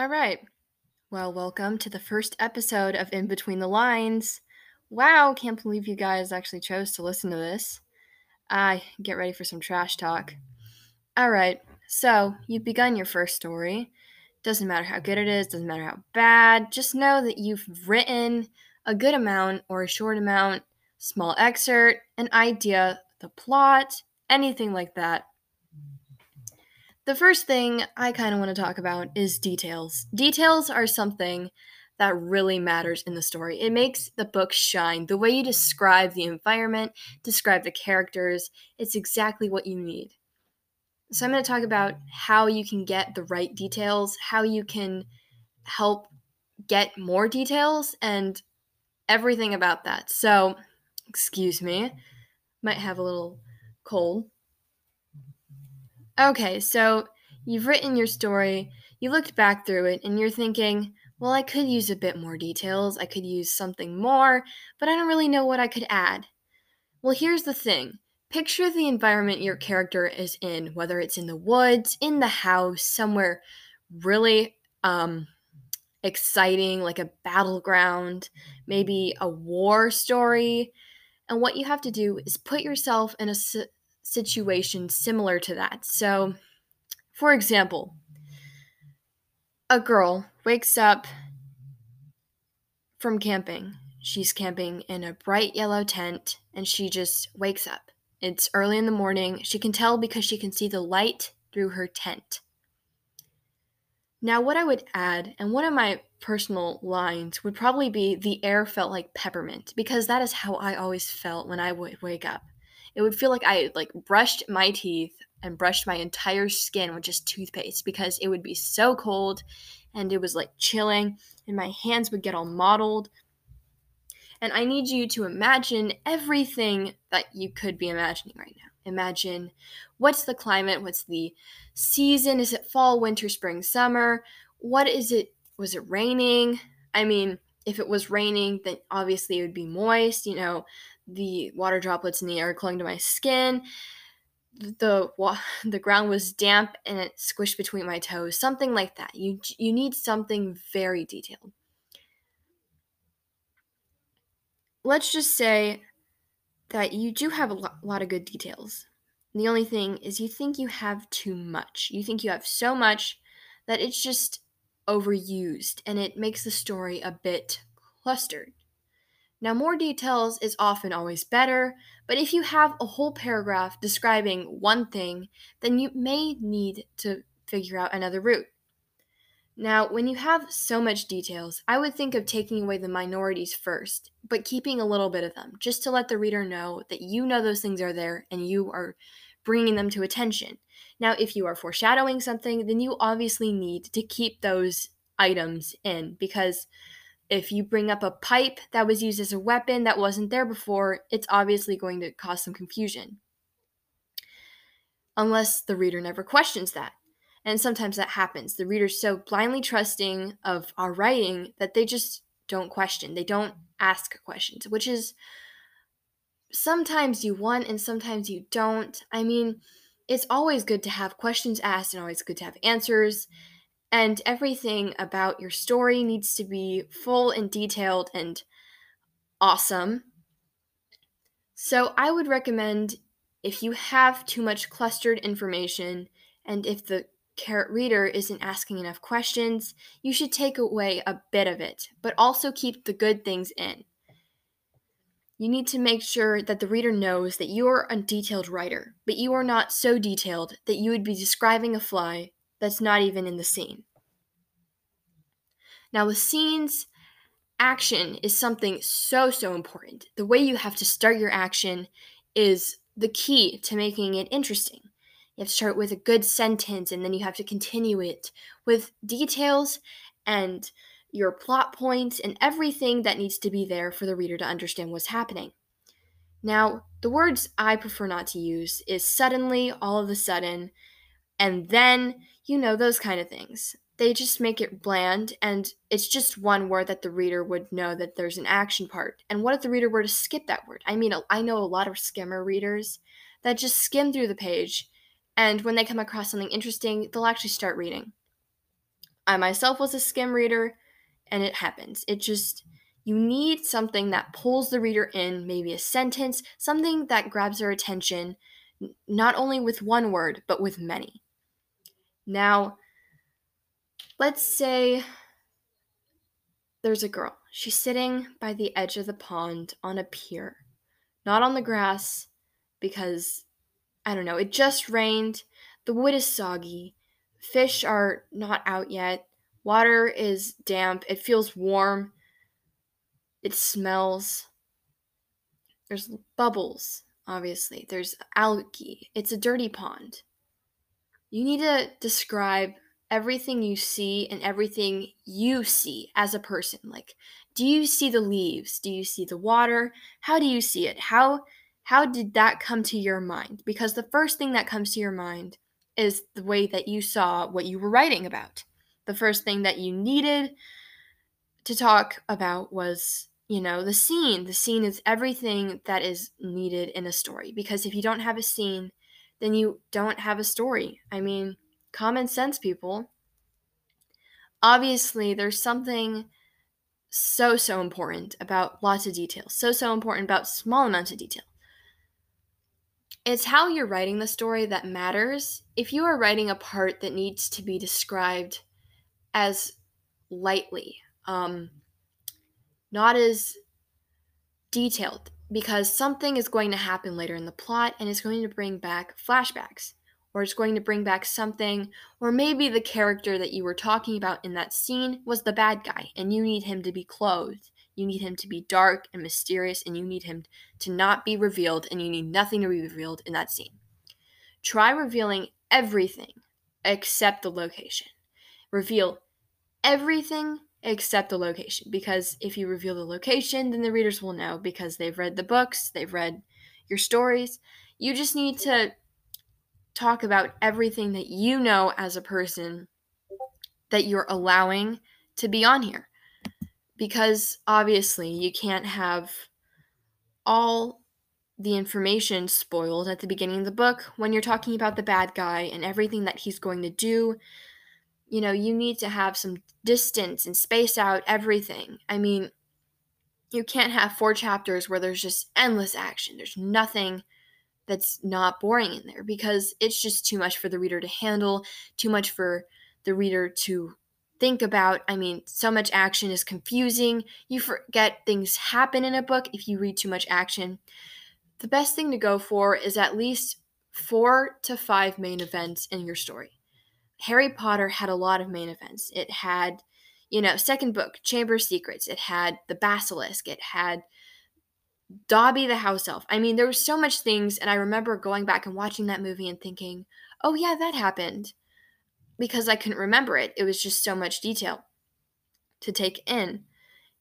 All right. Well, welcome to the first episode of In Between the Lines. Wow, can't believe you guys actually chose to listen to this. I get ready for some trash talk. All right. So, you've begun your first story. Doesn't matter how good it is, doesn't matter how bad. Just know that you've written a good amount or a short amount, small excerpt, an idea, the plot, anything like that. The first thing I kind of want to talk about is details. Details are something that really matters in the story. It makes the book shine. The way you describe the environment, describe the characters, it's exactly what you need. So, I'm going to talk about how you can get the right details, how you can help get more details, and everything about that. So, excuse me, might have a little cold. Okay, so you've written your story, you looked back through it, and you're thinking, well, I could use a bit more details, I could use something more, but I don't really know what I could add. Well, here's the thing picture the environment your character is in, whether it's in the woods, in the house, somewhere really um, exciting, like a battleground, maybe a war story. And what you have to do is put yourself in a situation similar to that. So, for example, a girl wakes up from camping. She's camping in a bright yellow tent and she just wakes up. It's early in the morning. She can tell because she can see the light through her tent. Now, what I would add, and one of my personal lines would probably be the air felt like peppermint, because that is how I always felt when I would wake up it would feel like I like brushed my teeth and brushed my entire skin with just toothpaste because it would be so cold and it was like chilling and my hands would get all mottled. And I need you to imagine everything that you could be imagining right now. Imagine what's the climate, what's the season? Is it fall, winter, spring, summer? What is it? Was it raining? I mean, if it was raining, then obviously it would be moist. You know, the water droplets in the air clung to my skin. The the ground was damp and it squished between my toes. Something like that. You you need something very detailed. Let's just say that you do have a lot of good details. The only thing is you think you have too much. You think you have so much that it's just overused and it makes the story a bit clustered. Now, more details is often always better, but if you have a whole paragraph describing one thing, then you may need to figure out another route. Now, when you have so much details, I would think of taking away the minorities first, but keeping a little bit of them, just to let the reader know that you know those things are there and you are bringing them to attention. Now, if you are foreshadowing something, then you obviously need to keep those items in because if you bring up a pipe that was used as a weapon that wasn't there before, it's obviously going to cause some confusion. Unless the reader never questions that. And sometimes that happens. The reader's so blindly trusting of our writing that they just don't question. They don't ask questions, which is sometimes you want and sometimes you don't. I mean, it's always good to have questions asked and always good to have answers and everything about your story needs to be full and detailed and awesome. So, I would recommend if you have too much clustered information and if the carrot reader isn't asking enough questions, you should take away a bit of it, but also keep the good things in. You need to make sure that the reader knows that you are a detailed writer, but you are not so detailed that you would be describing a fly that's not even in the scene. Now, with scenes, action is something so, so important. The way you have to start your action is the key to making it interesting. You have to start with a good sentence and then you have to continue it with details and your plot points and everything that needs to be there for the reader to understand what's happening. Now, the words I prefer not to use is suddenly, all of a sudden, and then, you know, those kind of things. They just make it bland, and it's just one word that the reader would know that there's an action part. And what if the reader were to skip that word? I mean, I know a lot of skimmer readers that just skim through the page, and when they come across something interesting, they'll actually start reading. I myself was a skim reader, and it happens. It just, you need something that pulls the reader in, maybe a sentence, something that grabs their attention, not only with one word, but with many. Now, let's say there's a girl. She's sitting by the edge of the pond on a pier, not on the grass, because I don't know, it just rained, the wood is soggy, fish are not out yet, water is damp, it feels warm, it smells. There's bubbles, obviously, there's algae, it's a dirty pond. You need to describe everything you see and everything you see as a person. Like, do you see the leaves? Do you see the water? How do you see it? How how did that come to your mind? Because the first thing that comes to your mind is the way that you saw what you were writing about. The first thing that you needed to talk about was, you know, the scene. The scene is everything that is needed in a story because if you don't have a scene, then you don't have a story. I mean, common sense, people. Obviously, there's something so, so important about lots of details, so, so important about small amounts of detail. It's how you're writing the story that matters. If you are writing a part that needs to be described as lightly, um, not as detailed, because something is going to happen later in the plot and it's going to bring back flashbacks, or it's going to bring back something, or maybe the character that you were talking about in that scene was the bad guy and you need him to be clothed you need him to be dark and mysterious, and you need him to not be revealed, and you need nothing to be revealed in that scene. Try revealing everything except the location. Reveal everything except the location, because if you reveal the location, then the readers will know because they've read the books, they've read your stories. You just need to talk about everything that you know as a person that you're allowing to be on here because obviously you can't have all the information spoiled at the beginning of the book when you're talking about the bad guy and everything that he's going to do. You know, you need to have some distance and space out everything. I mean, you can't have four chapters where there's just endless action. There's nothing that's not boring in there because it's just too much for the reader to handle, too much for the reader to think about. I mean, so much action is confusing. You forget things happen in a book if you read too much action. The best thing to go for is at least four to five main events in your story. Harry Potter had a lot of main events. It had, you know, second book, Chamber of Secrets. It had the Basilisk. It had Dobby the house elf. I mean, there was so much things, and I remember going back and watching that movie and thinking, "Oh yeah, that happened." because I couldn't remember it. It was just so much detail to take in.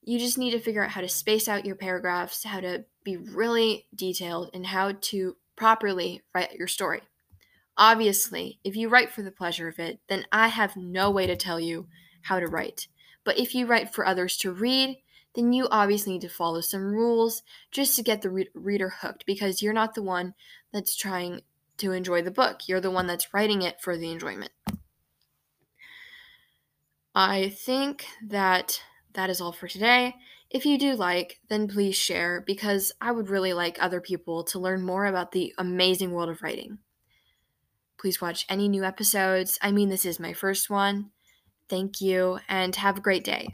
You just need to figure out how to space out your paragraphs, how to be really detailed, and how to properly write your story. Obviously, if you write for the pleasure of it, then I have no way to tell you how to write. But if you write for others to read, then you obviously need to follow some rules just to get the re- reader hooked because you're not the one that's trying to enjoy the book. You're the one that's writing it for the enjoyment. I think that that is all for today. If you do like, then please share because I would really like other people to learn more about the amazing world of writing. Please watch any new episodes. I mean, this is my first one. Thank you and have a great day.